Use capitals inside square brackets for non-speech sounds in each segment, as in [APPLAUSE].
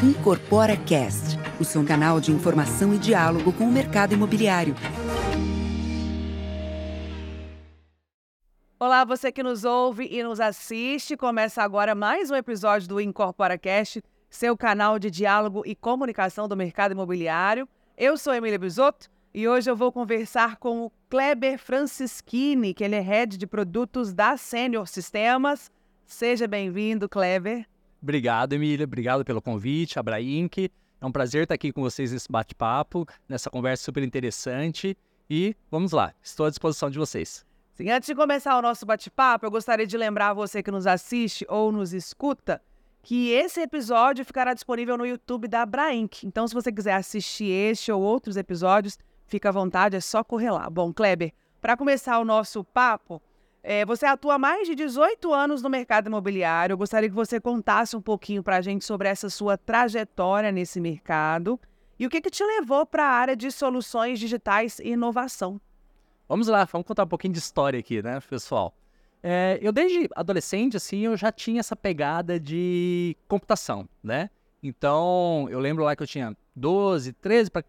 Incorpora Cast, o seu canal de informação e diálogo com o mercado imobiliário. Olá, você que nos ouve e nos assiste. Começa agora mais um episódio do Incorpora Cast, seu canal de diálogo e comunicação do mercado imobiliário. Eu sou Emília Bisotto e hoje eu vou conversar com o Kleber Francischini, que ele é head de produtos da Senior Sistemas. Seja bem-vindo, Kleber. Obrigado, Emília. Obrigado pelo convite, Abraink. É um prazer estar aqui com vocês nesse bate-papo, nessa conversa super interessante. E vamos lá, estou à disposição de vocês. Sim, antes de começar o nosso bate-papo, eu gostaria de lembrar você que nos assiste ou nos escuta que esse episódio ficará disponível no YouTube da Abraink. Então, se você quiser assistir este ou outros episódios, fica à vontade, é só correr lá. Bom, Kleber, para começar o nosso papo, é, você atua há mais de 18 anos no mercado imobiliário. Eu gostaria que você contasse um pouquinho para a gente sobre essa sua trajetória nesse mercado e o que, que te levou para a área de soluções digitais e inovação. Vamos lá, vamos contar um pouquinho de história aqui, né, pessoal? É, eu desde adolescente, assim, eu já tinha essa pegada de computação, né? Então, eu lembro lá que eu tinha 12, 13 para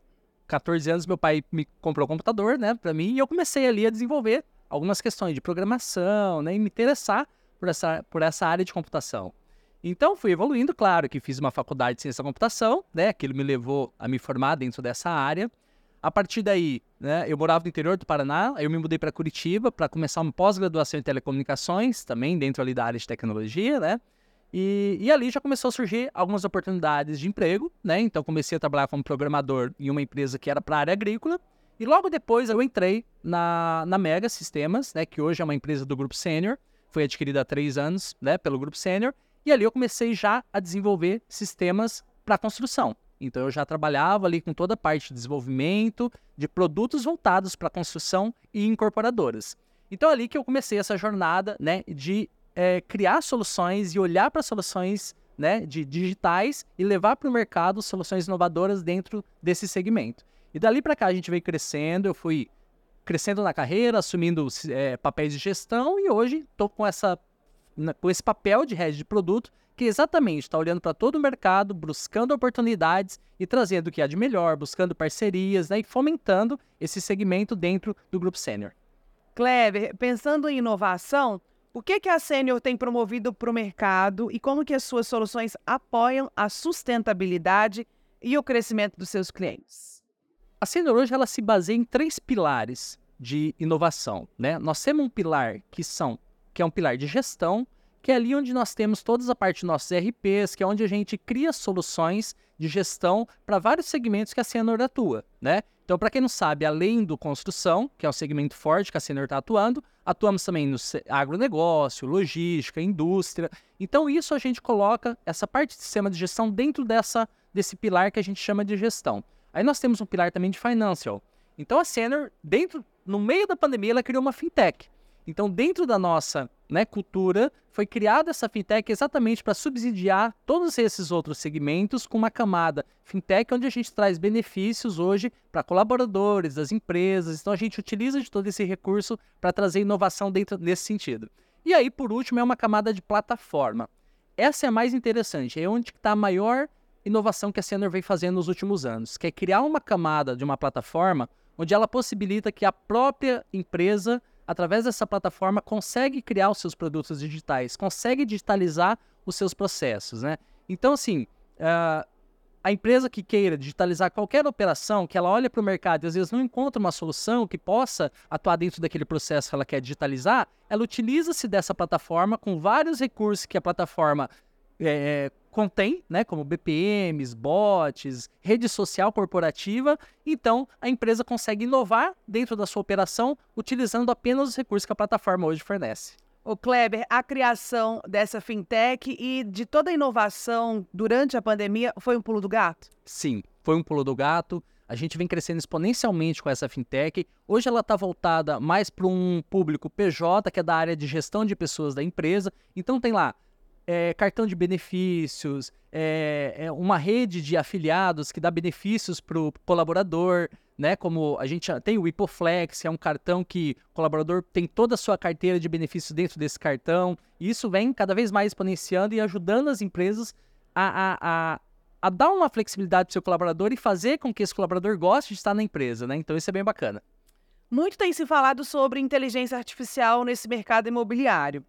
14 anos, meu pai me comprou um computador, né, para mim, e eu comecei ali a desenvolver algumas questões de programação, né, e me interessar por essa, por essa área de computação. Então fui evoluindo, claro que fiz uma faculdade de ciência da computação, né, aquilo me levou a me formar dentro dessa área. A partir daí, né, eu morava no interior do Paraná, aí eu me mudei para Curitiba para começar uma pós-graduação em telecomunicações, também dentro ali da área de tecnologia, né? E, e, ali já começou a surgir algumas oportunidades de emprego, né? Então comecei a trabalhar como programador em uma empresa que era para a área agrícola. E logo depois eu entrei na, na Mega Sistemas, né, que hoje é uma empresa do Grupo Sênior, foi adquirida há três anos né, pelo Grupo Sênior, e ali eu comecei já a desenvolver sistemas para construção. Então eu já trabalhava ali com toda a parte de desenvolvimento de produtos voltados para construção e incorporadoras. Então ali que eu comecei essa jornada né, de é, criar soluções e olhar para soluções né, de digitais e levar para o mercado soluções inovadoras dentro desse segmento. E dali para cá a gente veio crescendo, eu fui crescendo na carreira, assumindo é, papéis de gestão e hoje estou com, essa, com esse papel de head de produto que exatamente está olhando para todo o mercado, buscando oportunidades e trazendo o que há de melhor, buscando parcerias né, e fomentando esse segmento dentro do Grupo Sênior. Kleber, pensando em inovação, o que, que a Sênior tem promovido para o mercado e como que as suas soluções apoiam a sustentabilidade e o crescimento dos seus clientes? A Senior hoje ela se baseia em três pilares de inovação, né? Nós temos um pilar que são que é um pilar de gestão, que é ali onde nós temos toda a parte dos nossos RPs, que é onde a gente cria soluções de gestão para vários segmentos que a Senor atua, né? Então, para quem não sabe, além do construção, que é um segmento forte que a Senor está atuando, atuamos também no agronegócio, logística, indústria. Então, isso a gente coloca essa parte de sistema de gestão dentro dessa, desse pilar que a gente chama de gestão. Aí nós temos um pilar também de financial. Então a Senor, dentro, no meio da pandemia, ela criou uma fintech. Então, dentro da nossa né, cultura, foi criada essa fintech exatamente para subsidiar todos esses outros segmentos com uma camada fintech onde a gente traz benefícios hoje para colaboradores, das empresas. Então, a gente utiliza de todo esse recurso para trazer inovação dentro desse sentido. E aí, por último, é uma camada de plataforma. Essa é a mais interessante, é onde está a maior inovação que a Senor vem fazendo nos últimos anos, que é criar uma camada de uma plataforma onde ela possibilita que a própria empresa, através dessa plataforma, consegue criar os seus produtos digitais, consegue digitalizar os seus processos, né? Então, assim, uh, a empresa que queira digitalizar qualquer operação, que ela olha para o mercado e às vezes não encontra uma solução que possa atuar dentro daquele processo que ela quer digitalizar, ela utiliza-se dessa plataforma com vários recursos que a plataforma é, contém, né, como BPMs, bots, rede social corporativa. Então, a empresa consegue inovar dentro da sua operação utilizando apenas os recursos que a plataforma hoje fornece. O Kleber, a criação dessa fintech e de toda a inovação durante a pandemia foi um pulo do gato? Sim, foi um pulo do gato. A gente vem crescendo exponencialmente com essa fintech. Hoje ela está voltada mais para um público PJ, que é da área de gestão de pessoas da empresa. Então tem lá é, cartão de benefícios, é, é, uma rede de afiliados que dá benefícios para o colaborador, né? Como a gente tem o Hipoflex, é um cartão que o colaborador tem toda a sua carteira de benefícios dentro desse cartão. E isso vem cada vez mais exponenciando e ajudando as empresas a, a, a a dar uma flexibilidade para o seu colaborador e fazer com que esse colaborador goste de estar na empresa, né? Então isso é bem bacana. Muito tem se falado sobre inteligência artificial nesse mercado imobiliário.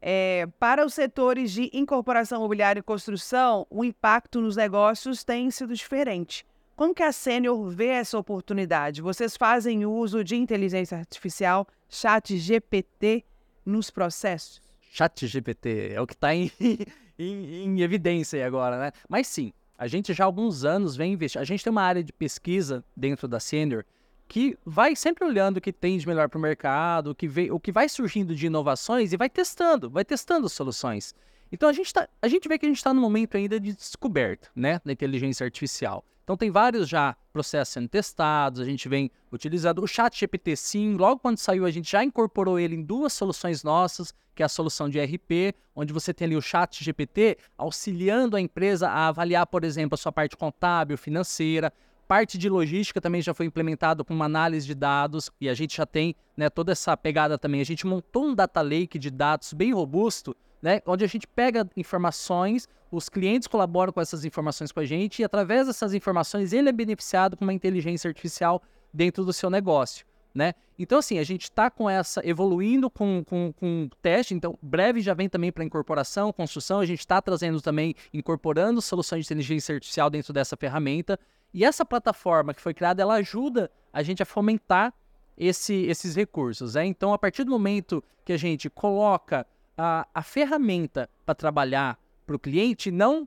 É, para os setores de incorporação imobiliária e construção, o impacto nos negócios tem sido diferente. Como que a Sênior vê essa oportunidade? Vocês fazem uso de inteligência artificial, chat GPT, nos processos? Chat GPT é o que está em, [LAUGHS] em, em, evidência agora, né? Mas sim, a gente já há alguns anos vem investindo. A gente tem uma área de pesquisa dentro da Senior que vai sempre olhando o que tem de melhor para o mercado, o que, vê, o que vai surgindo de inovações e vai testando, vai testando soluções. Então a gente, tá, a gente vê que a gente está no momento ainda de descoberta né, da inteligência artificial. Então tem vários já processos sendo testados, a gente vem utilizando o chat GPT sim, logo quando saiu a gente já incorporou ele em duas soluções nossas, que é a solução de RP, onde você tem ali o chat GPT auxiliando a empresa a avaliar, por exemplo, a sua parte contábil, financeira, parte de logística também já foi implementado com uma análise de dados e a gente já tem né, toda essa pegada também. A gente montou um data lake de dados bem robusto né, onde a gente pega informações, os clientes colaboram com essas informações com a gente e através dessas informações ele é beneficiado com uma inteligência artificial dentro do seu negócio. Né? Então, assim, a gente está com essa, evoluindo com, com, com teste, então breve já vem também para incorporação, construção, a gente está trazendo também, incorporando soluções de inteligência artificial dentro dessa ferramenta, e essa plataforma que foi criada, ela ajuda a gente a fomentar esse, esses recursos, né? Então, a partir do momento que a gente coloca a, a ferramenta para trabalhar para o cliente, não.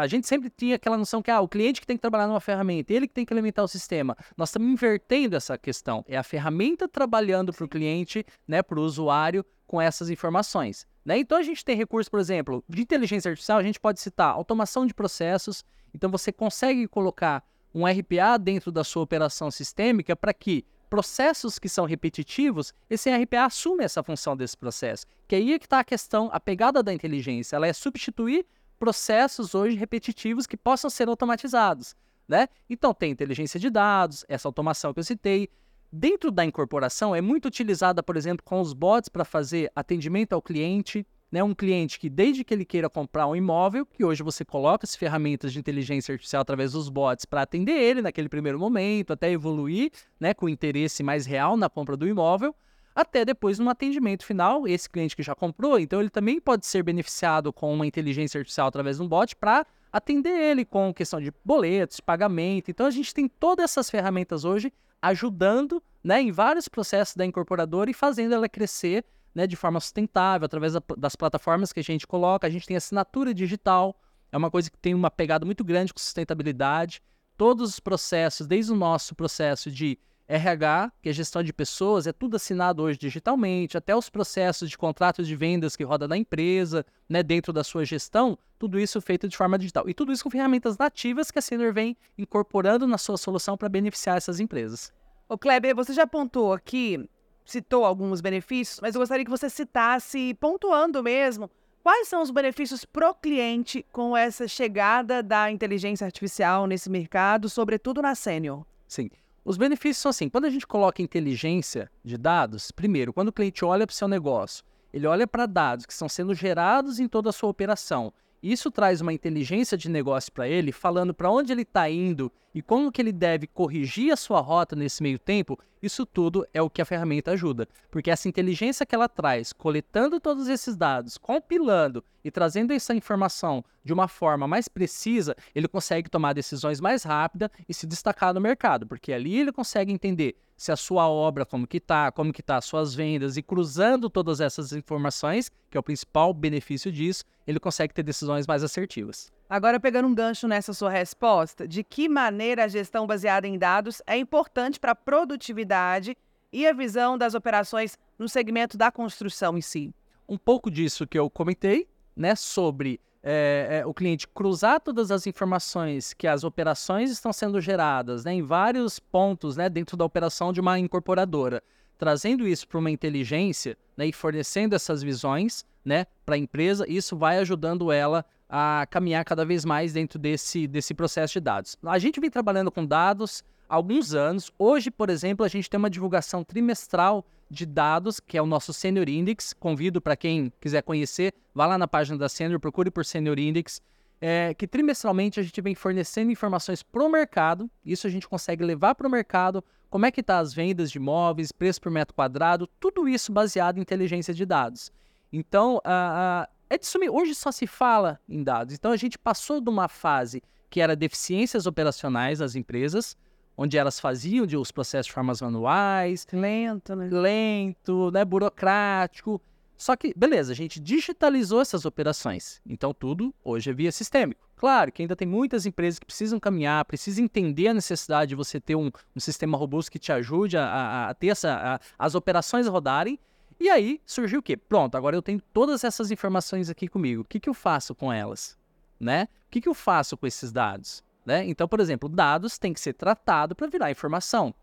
A gente sempre tinha aquela noção que ah, o cliente que tem que trabalhar numa ferramenta, ele que tem que alimentar o sistema. Nós estamos invertendo essa questão. É a ferramenta trabalhando para o cliente, né, para o usuário, com essas informações. Né? Então a gente tem recursos, por exemplo, de inteligência artificial, a gente pode citar automação de processos. Então você consegue colocar um RPA dentro da sua operação sistêmica para que processos que são repetitivos, esse RPA assume essa função desse processo. Que aí é que está a questão, a pegada da inteligência. Ela é substituir processos hoje repetitivos que possam ser automatizados. Né? Então tem inteligência de dados, essa automação que eu citei. Dentro da incorporação é muito utilizada, por exemplo, com os bots para fazer atendimento ao cliente, né, um cliente que desde que ele queira comprar um imóvel, que hoje você coloca as ferramentas de inteligência artificial através dos bots para atender ele naquele primeiro momento, até evoluir, né, com interesse mais real na compra do imóvel, até depois no atendimento final, esse cliente que já comprou, então ele também pode ser beneficiado com uma inteligência artificial através de um bot para atender ele com questão de boletos, pagamento. Então a gente tem todas essas ferramentas hoje ajudando, né, em vários processos da incorporadora e fazendo ela crescer né, de forma sustentável, através da, das plataformas que a gente coloca. A gente tem assinatura digital, é uma coisa que tem uma pegada muito grande com sustentabilidade. Todos os processos, desde o nosso processo de RH, que é gestão de pessoas, é tudo assinado hoje digitalmente, até os processos de contratos de vendas que roda na empresa, né, dentro da sua gestão, tudo isso feito de forma digital. E tudo isso com ferramentas nativas que a Senior vem incorporando na sua solução para beneficiar essas empresas. Ô Kleber, você já apontou aqui citou alguns benefícios, mas eu gostaria que você citasse, pontuando mesmo, quais são os benefícios pro cliente com essa chegada da inteligência artificial nesse mercado, sobretudo na sênior? Sim. Os benefícios são assim: quando a gente coloca inteligência de dados, primeiro, quando o cliente olha para o seu negócio, ele olha para dados que estão sendo gerados em toda a sua operação isso traz uma inteligência de negócio para ele, falando para onde ele está indo e como que ele deve corrigir a sua rota nesse meio tempo. Isso tudo é o que a ferramenta ajuda, porque essa inteligência que ela traz, coletando todos esses dados, compilando e trazendo essa informação de uma forma mais precisa, ele consegue tomar decisões mais rápidas e se destacar no mercado, porque ali ele consegue entender se a sua obra como que está, como que tá as suas vendas e cruzando todas essas informações, que é o principal benefício disso, ele consegue ter decisões mais assertivas. Agora pegando um gancho nessa sua resposta, de que maneira a gestão baseada em dados é importante para a produtividade e a visão das operações no segmento da construção em si? Um pouco disso que eu comentei, né, sobre é, é, o cliente cruzar todas as informações que as operações estão sendo geradas né, em vários pontos né, dentro da operação de uma incorporadora, trazendo isso para uma inteligência né, e fornecendo essas visões né, para a empresa, isso vai ajudando ela a caminhar cada vez mais dentro desse, desse processo de dados. A gente vem trabalhando com dados há alguns anos. Hoje, por exemplo, a gente tem uma divulgação trimestral de dados, que é o nosso Senior Index. Convido para quem quiser conhecer, vá lá na página da Senior, procure por Senior Index. é que trimestralmente a gente vem fornecendo informações para o mercado, isso a gente consegue levar para o mercado, como é que está as vendas de imóveis, preço por metro quadrado, tudo isso baseado em inteligência de dados. Então, uh, uh, é disso hoje só se fala em dados. Então, a gente passou de uma fase que era deficiências operacionais das empresas, onde elas faziam de, os processos de formas manuais. Lento, né? Lento, né? Burocrático. Só que, beleza, a gente digitalizou essas operações. Então, tudo hoje é via sistêmico. Claro que ainda tem muitas empresas que precisam caminhar, precisam entender a necessidade de você ter um, um sistema robusto que te ajude a, a, a ter essa, a, as operações rodarem. E aí surgiu o quê? Pronto, agora eu tenho todas essas informações aqui comigo. O que, que eu faço com elas? Né? O que, que eu faço com esses dados? Né? Então, por exemplo, dados têm que ser tratados para virar informação.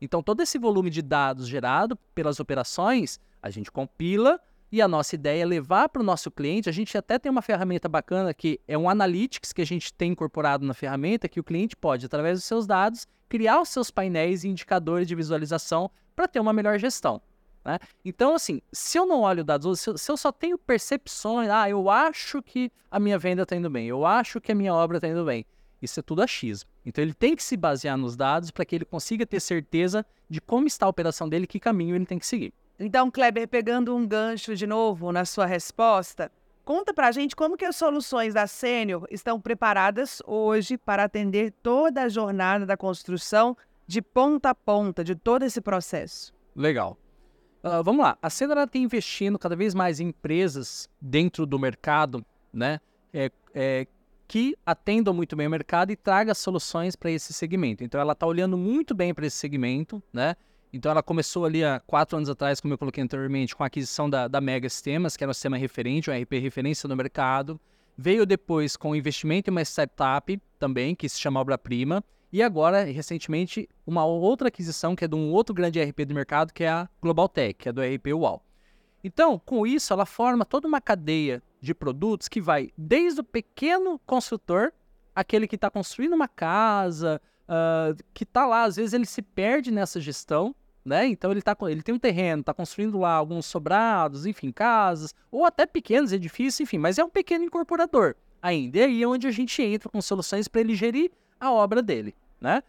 Então, todo esse volume de dados gerado pelas operações, a gente compila, e a nossa ideia é levar para o nosso cliente. A gente até tem uma ferramenta bacana que é um Analytics que a gente tem incorporado na ferramenta, que o cliente pode, através dos seus dados, criar os seus painéis e indicadores de visualização para ter uma melhor gestão. Né? Então, assim, se eu não olho dados, se eu, se eu só tenho percepções, ah, eu acho que a minha venda está indo bem, eu acho que a minha obra está indo bem, isso é tudo achismo. Então, ele tem que se basear nos dados para que ele consiga ter certeza de como está a operação dele que caminho ele tem que seguir. Então, Kleber, pegando um gancho de novo na sua resposta, conta pra gente como que as soluções da Sênior estão preparadas hoje para atender toda a jornada da construção de ponta a ponta de todo esse processo. Legal. Uh, vamos lá. A Sênior tem investindo cada vez mais em empresas dentro do mercado, né? É, é, que atendam muito bem o mercado e traga soluções para esse segmento. Então, ela está olhando muito bem para esse segmento, né? Então ela começou ali há quatro anos atrás, como eu coloquei anteriormente, com a aquisição da, da Mega Sistemas, que era um sistema referente, um RP referência no mercado. Veio depois com investimento em uma startup também, que se chama Obra Prima. E agora, recentemente, uma outra aquisição, que é de um outro grande RP do mercado, que é a Global Tech, que é do RP UAL. Então, com isso, ela forma toda uma cadeia de produtos que vai desde o pequeno construtor, aquele que está construindo uma casa, uh, que está lá, às vezes ele se perde nessa gestão, né? Então ele, tá, ele tem um terreno, está construindo lá alguns sobrados, enfim, casas, ou até pequenos edifícios, enfim, mas é um pequeno incorporador ainda. E aí é onde a gente entra com soluções para ele gerir a obra dele, né?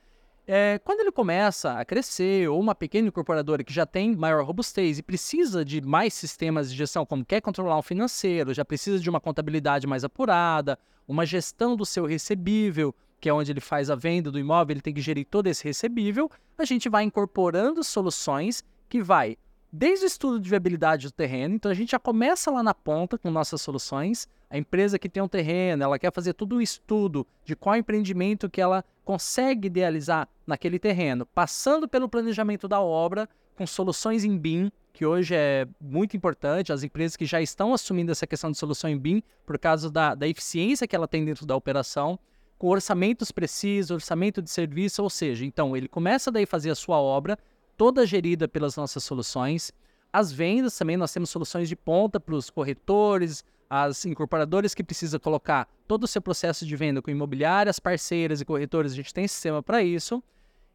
É, quando ele começa a crescer, ou uma pequena incorporadora que já tem maior robustez e precisa de mais sistemas de gestão, como quer controlar o financeiro, já precisa de uma contabilidade mais apurada, uma gestão do seu recebível, que é onde ele faz a venda do imóvel, ele tem que gerir todo esse recebível, a gente vai incorporando soluções que vai desde o estudo de viabilidade do terreno, então a gente já começa lá na ponta com nossas soluções. A empresa que tem um terreno, ela quer fazer todo o estudo de qual empreendimento que ela consegue idealizar naquele terreno, passando pelo planejamento da obra com soluções em BIM, que hoje é muito importante, as empresas que já estão assumindo essa questão de solução em BIM por causa da, da eficiência que ela tem dentro da operação com orçamentos precisos, orçamento de serviço, ou seja, então ele começa daí a fazer a sua obra, toda gerida pelas nossas soluções. As vendas também, nós temos soluções de ponta para os corretores, as incorporadoras que precisam colocar todo o seu processo de venda com imobiliárias, parceiras e corretores, a gente tem sistema para isso.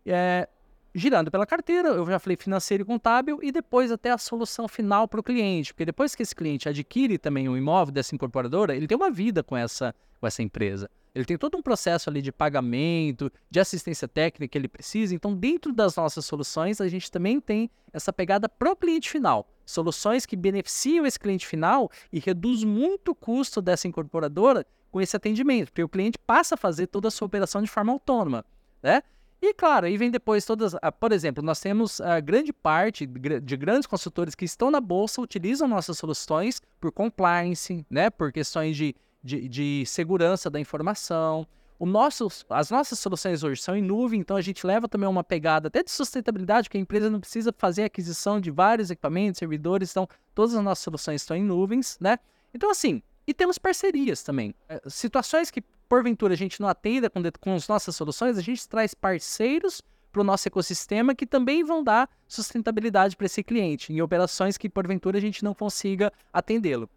É, girando pela carteira, eu já falei financeiro e contábil, e depois até a solução final para o cliente, porque depois que esse cliente adquire também um imóvel dessa incorporadora, ele tem uma vida com essa, com essa empresa. Ele tem todo um processo ali de pagamento, de assistência técnica que ele precisa. Então, dentro das nossas soluções, a gente também tem essa pegada para o cliente final. Soluções que beneficiam esse cliente final e reduz muito o custo dessa incorporadora com esse atendimento, porque o cliente passa a fazer toda a sua operação de forma autônoma, né? E claro, aí vem depois todas, ah, por exemplo, nós temos a grande parte de grandes consultores que estão na bolsa utilizam nossas soluções por compliance, né, por questões de de, de segurança da informação. O nosso, as nossas soluções hoje são em nuvem, então a gente leva também uma pegada até de sustentabilidade, que a empresa não precisa fazer aquisição de vários equipamentos, servidores, então todas as nossas soluções estão em nuvens, né? Então, assim, e temos parcerias também. É, situações que, porventura, a gente não atenda com, com as nossas soluções, a gente traz parceiros para o nosso ecossistema que também vão dar sustentabilidade para esse cliente, em operações que, porventura, a gente não consiga atendê-lo.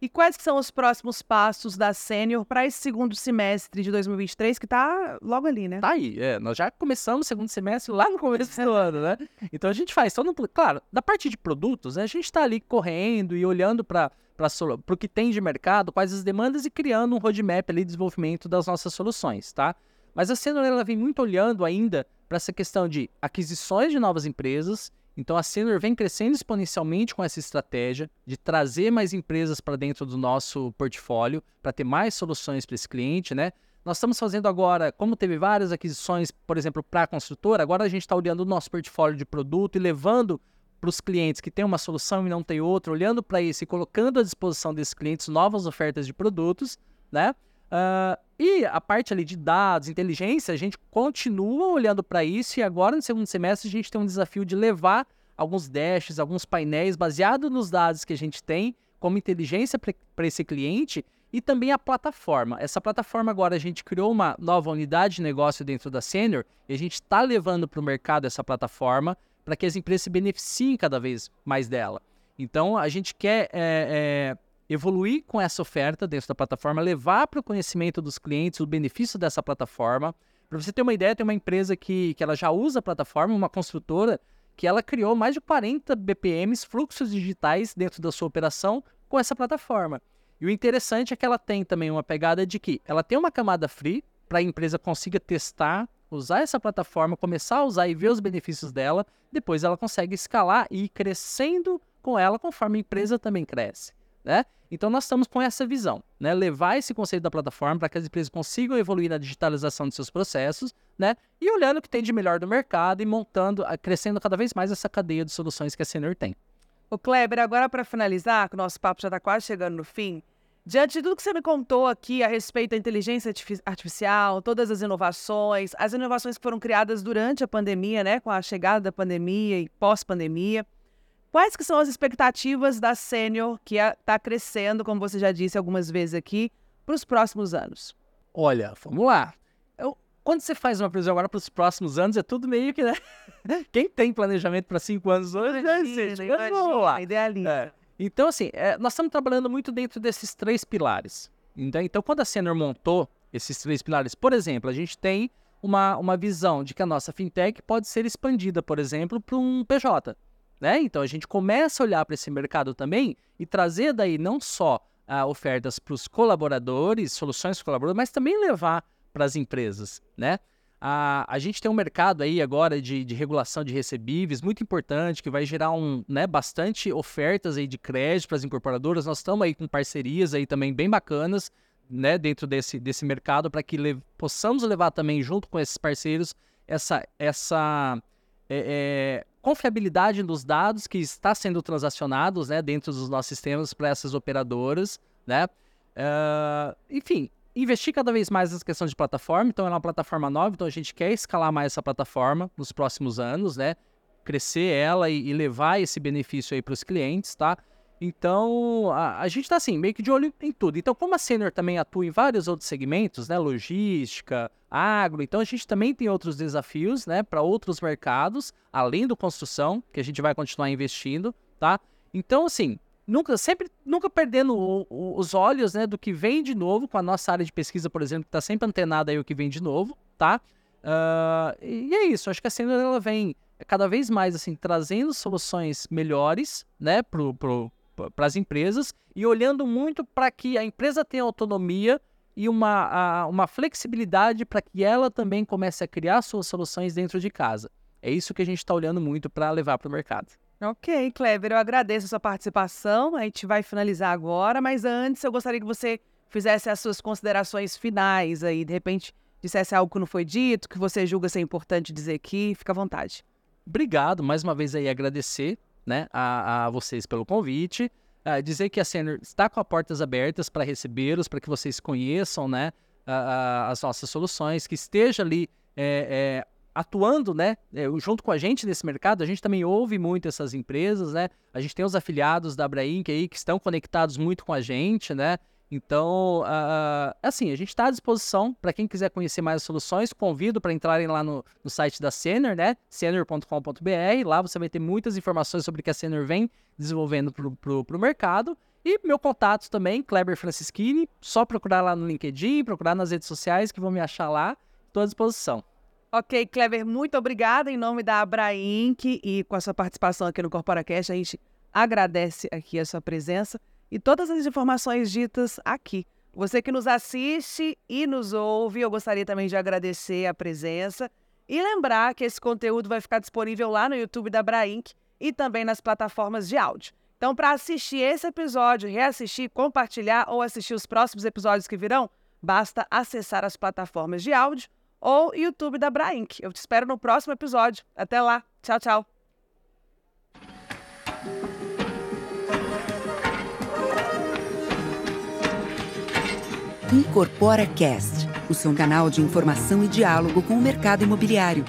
E quais são os próximos passos da Sênior para esse segundo semestre de 2023, que está logo ali, né? Tá aí, é, nós já começamos o segundo semestre lá no começo do [LAUGHS] ano, né? Então a gente faz todo, claro, da parte de produtos, né, a gente está ali correndo e olhando para para o que tem de mercado, quais as demandas e criando um roadmap ali de desenvolvimento das nossas soluções, tá? Mas a Sênior ela vem muito olhando ainda para essa questão de aquisições de novas empresas então a Senior vem crescendo exponencialmente com essa estratégia de trazer mais empresas para dentro do nosso portfólio, para ter mais soluções para esse cliente, né? Nós estamos fazendo agora, como teve várias aquisições, por exemplo, para a construtora, agora a gente está olhando o nosso portfólio de produto e levando para os clientes que têm uma solução e não tem outra, olhando para isso e colocando à disposição desses clientes novas ofertas de produtos, né? Uh, e a parte ali de dados, inteligência, a gente continua olhando para isso e agora no segundo semestre a gente tem um desafio de levar alguns dashes, alguns painéis baseados nos dados que a gente tem como inteligência para esse cliente e também a plataforma. Essa plataforma agora a gente criou uma nova unidade de negócio dentro da Senior e a gente está levando para o mercado essa plataforma para que as empresas se beneficiem cada vez mais dela. Então a gente quer é, é, evoluir com essa oferta dentro da plataforma, levar para o conhecimento dos clientes o benefício dessa plataforma. Para você ter uma ideia, tem uma empresa que, que ela já usa a plataforma, uma construtora, que ela criou mais de 40 BPMs, fluxos digitais dentro da sua operação com essa plataforma. E o interessante é que ela tem também uma pegada de que ela tem uma camada free para a empresa consiga testar, usar essa plataforma, começar a usar e ver os benefícios dela, depois ela consegue escalar e ir crescendo com ela conforme a empresa também cresce né? Então nós estamos com essa visão, né? Levar esse conceito da plataforma para que as empresas consigam evoluir na digitalização de seus processos, né? E olhando o que tem de melhor do mercado e montando, crescendo cada vez mais essa cadeia de soluções que a Senior tem. O Kleber, agora para finalizar, que o nosso papo já está quase chegando no fim, diante de tudo que você me contou aqui a respeito da inteligência artificial, todas as inovações, as inovações que foram criadas durante a pandemia, né, com a chegada da pandemia e pós-pandemia, Quais que são as expectativas da Sênior, que está é, crescendo, como você já disse algumas vezes aqui, para os próximos anos? Olha, vamos lá. Eu, quando você faz uma previsão agora para os próximos anos, é tudo meio que, né? [LAUGHS] Quem tem planejamento para cinco anos hoje, já existe. Vamos lá. Idealista. É. Então, assim, é, nós estamos trabalhando muito dentro desses três pilares. Então, então, quando a Senior montou esses três pilares, por exemplo, a gente tem uma, uma visão de que a nossa fintech pode ser expandida, por exemplo, para um PJ. Né? Então a gente começa a olhar para esse mercado também e trazer daí não só ah, ofertas para os colaboradores, soluções colaboradores, mas também levar para as empresas. Né? A, a gente tem um mercado aí agora de, de regulação de recebíveis muito importante, que vai gerar um, né, bastante ofertas aí de crédito para as incorporadoras. Nós estamos aí com parcerias aí também bem bacanas né, dentro desse, desse mercado para que le possamos levar também junto com esses parceiros essa, essa é, é, confiabilidade dos dados que está sendo transacionados né, dentro dos nossos sistemas para essas operadoras, né? Uh, enfim, investir cada vez mais nessa questão de plataforma. Então, é uma plataforma nova, então a gente quer escalar mais essa plataforma nos próximos anos, né? Crescer ela e, e levar esse benefício para os clientes, tá? Então, a, a gente está assim, meio que de olho em tudo. Então, como a Senior também atua em vários outros segmentos, né? Logística, agro, então a gente também tem outros desafios, né? Para outros mercados, além do construção, que a gente vai continuar investindo, tá? Então, assim, nunca, sempre, nunca perdendo o, o, os olhos, né? Do que vem de novo, com a nossa área de pesquisa, por exemplo, que está sempre antenada aí o que vem de novo, tá? Uh, e é isso, acho que a Senior, ela vem cada vez mais, assim, trazendo soluções melhores, né? Pro, pro, para as empresas e olhando muito para que a empresa tenha autonomia e uma, a, uma flexibilidade para que ela também comece a criar suas soluções dentro de casa. É isso que a gente está olhando muito para levar para o mercado. Ok, Kleber, eu agradeço a sua participação. A gente vai finalizar agora, mas antes eu gostaria que você fizesse as suas considerações finais aí, de repente dissesse algo que não foi dito, que você julga ser importante dizer aqui, fica à vontade. Obrigado, mais uma vez aí agradecer né, a, a vocês pelo convite. Uh, dizer que a Senior está com as portas abertas para recebê-los, para que vocês conheçam né, as nossas soluções, que esteja ali é, é, atuando né, é, junto com a gente nesse mercado. A gente também ouve muito essas empresas, né? A gente tem os afiliados da Abrainc aí que estão conectados muito com a gente, né? Então, uh, assim, a gente está à disposição para quem quiser conhecer mais as soluções. Convido para entrarem lá no, no, site da Senior, né? Senior.com.br. Lá você vai ter muitas informações sobre o que a Senior vem desenvolvendo para o mercado. E meu contato também, Kleber Francischini, só procurar lá no LinkedIn, procurar nas redes sociais que vão me achar lá, estou à disposição. Ok, Kleber, muito obrigada em nome da Abrainc e com a sua participação aqui no CorporaCast, a gente agradece aqui a sua presença e todas as informações ditas aqui. Você que nos assiste e nos ouve, eu gostaria também de agradecer a presença e lembrar que esse conteúdo vai ficar disponível lá no YouTube da Brainc e também nas plataformas de áudio. Então, para assistir esse episódio, reassistir, compartilhar ou assistir os próximos episódios que virão, basta acessar as plataformas de áudio ou YouTube da Brainc. Eu te espero no próximo episódio. Até lá. Tchau, tchau. Incorpora Cast, o seu canal de informação e diálogo com o mercado imobiliário.